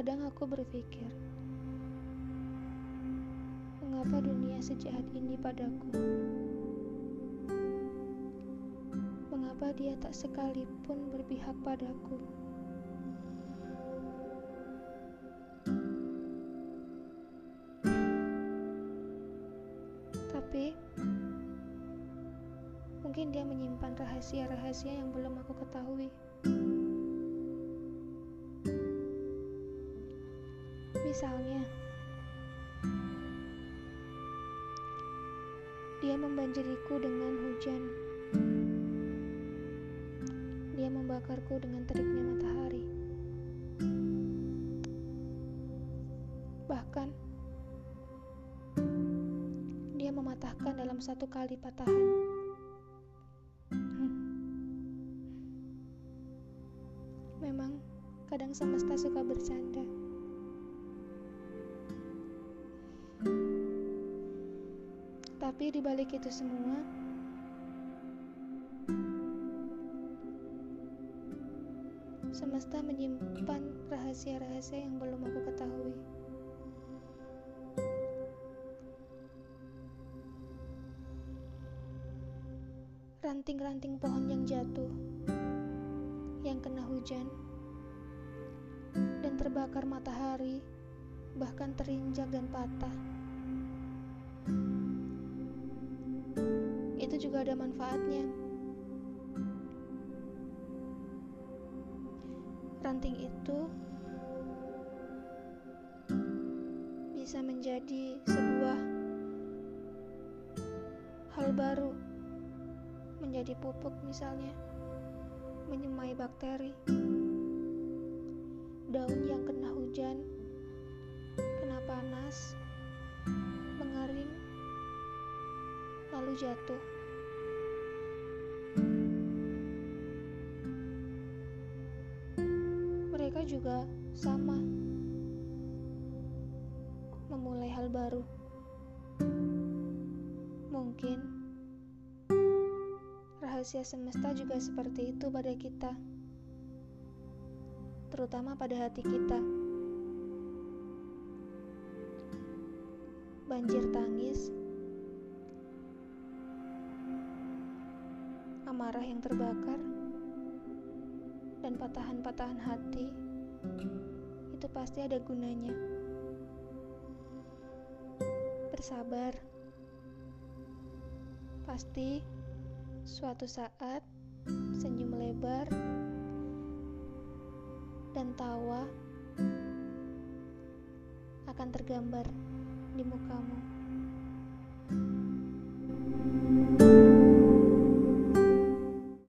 Kadang aku berpikir, mengapa dunia sejahat ini padaku? Mengapa dia tak sekalipun berpihak padaku? Tapi mungkin dia menyimpan rahasia-rahasia yang belum aku ketahui. Misalnya, dia membanjiriku dengan hujan. Dia membakarku dengan teriknya matahari. Bahkan, dia mematahkan dalam satu kali patahan. Memang, kadang semesta suka bercanda. Tapi di balik itu semua, semesta menyimpan rahasia-rahasia yang belum aku ketahui. Ranting-ranting pohon yang jatuh, yang kena hujan, dan terbakar matahari, bahkan terinjak dan patah. Juga ada manfaatnya. Ranting itu bisa menjadi sebuah hal baru, menjadi pupuk misalnya, menyemai bakteri. Daun yang kena hujan, kena panas, mengering, lalu jatuh. Mereka juga sama memulai hal baru. Mungkin rahasia semesta juga seperti itu pada kita, terutama pada hati kita. Banjir tangis, amarah yang terbakar dan patahan-patahan hati itu pasti ada gunanya. Bersabar, pasti suatu saat senyum lebar dan tawa akan tergambar di mukamu.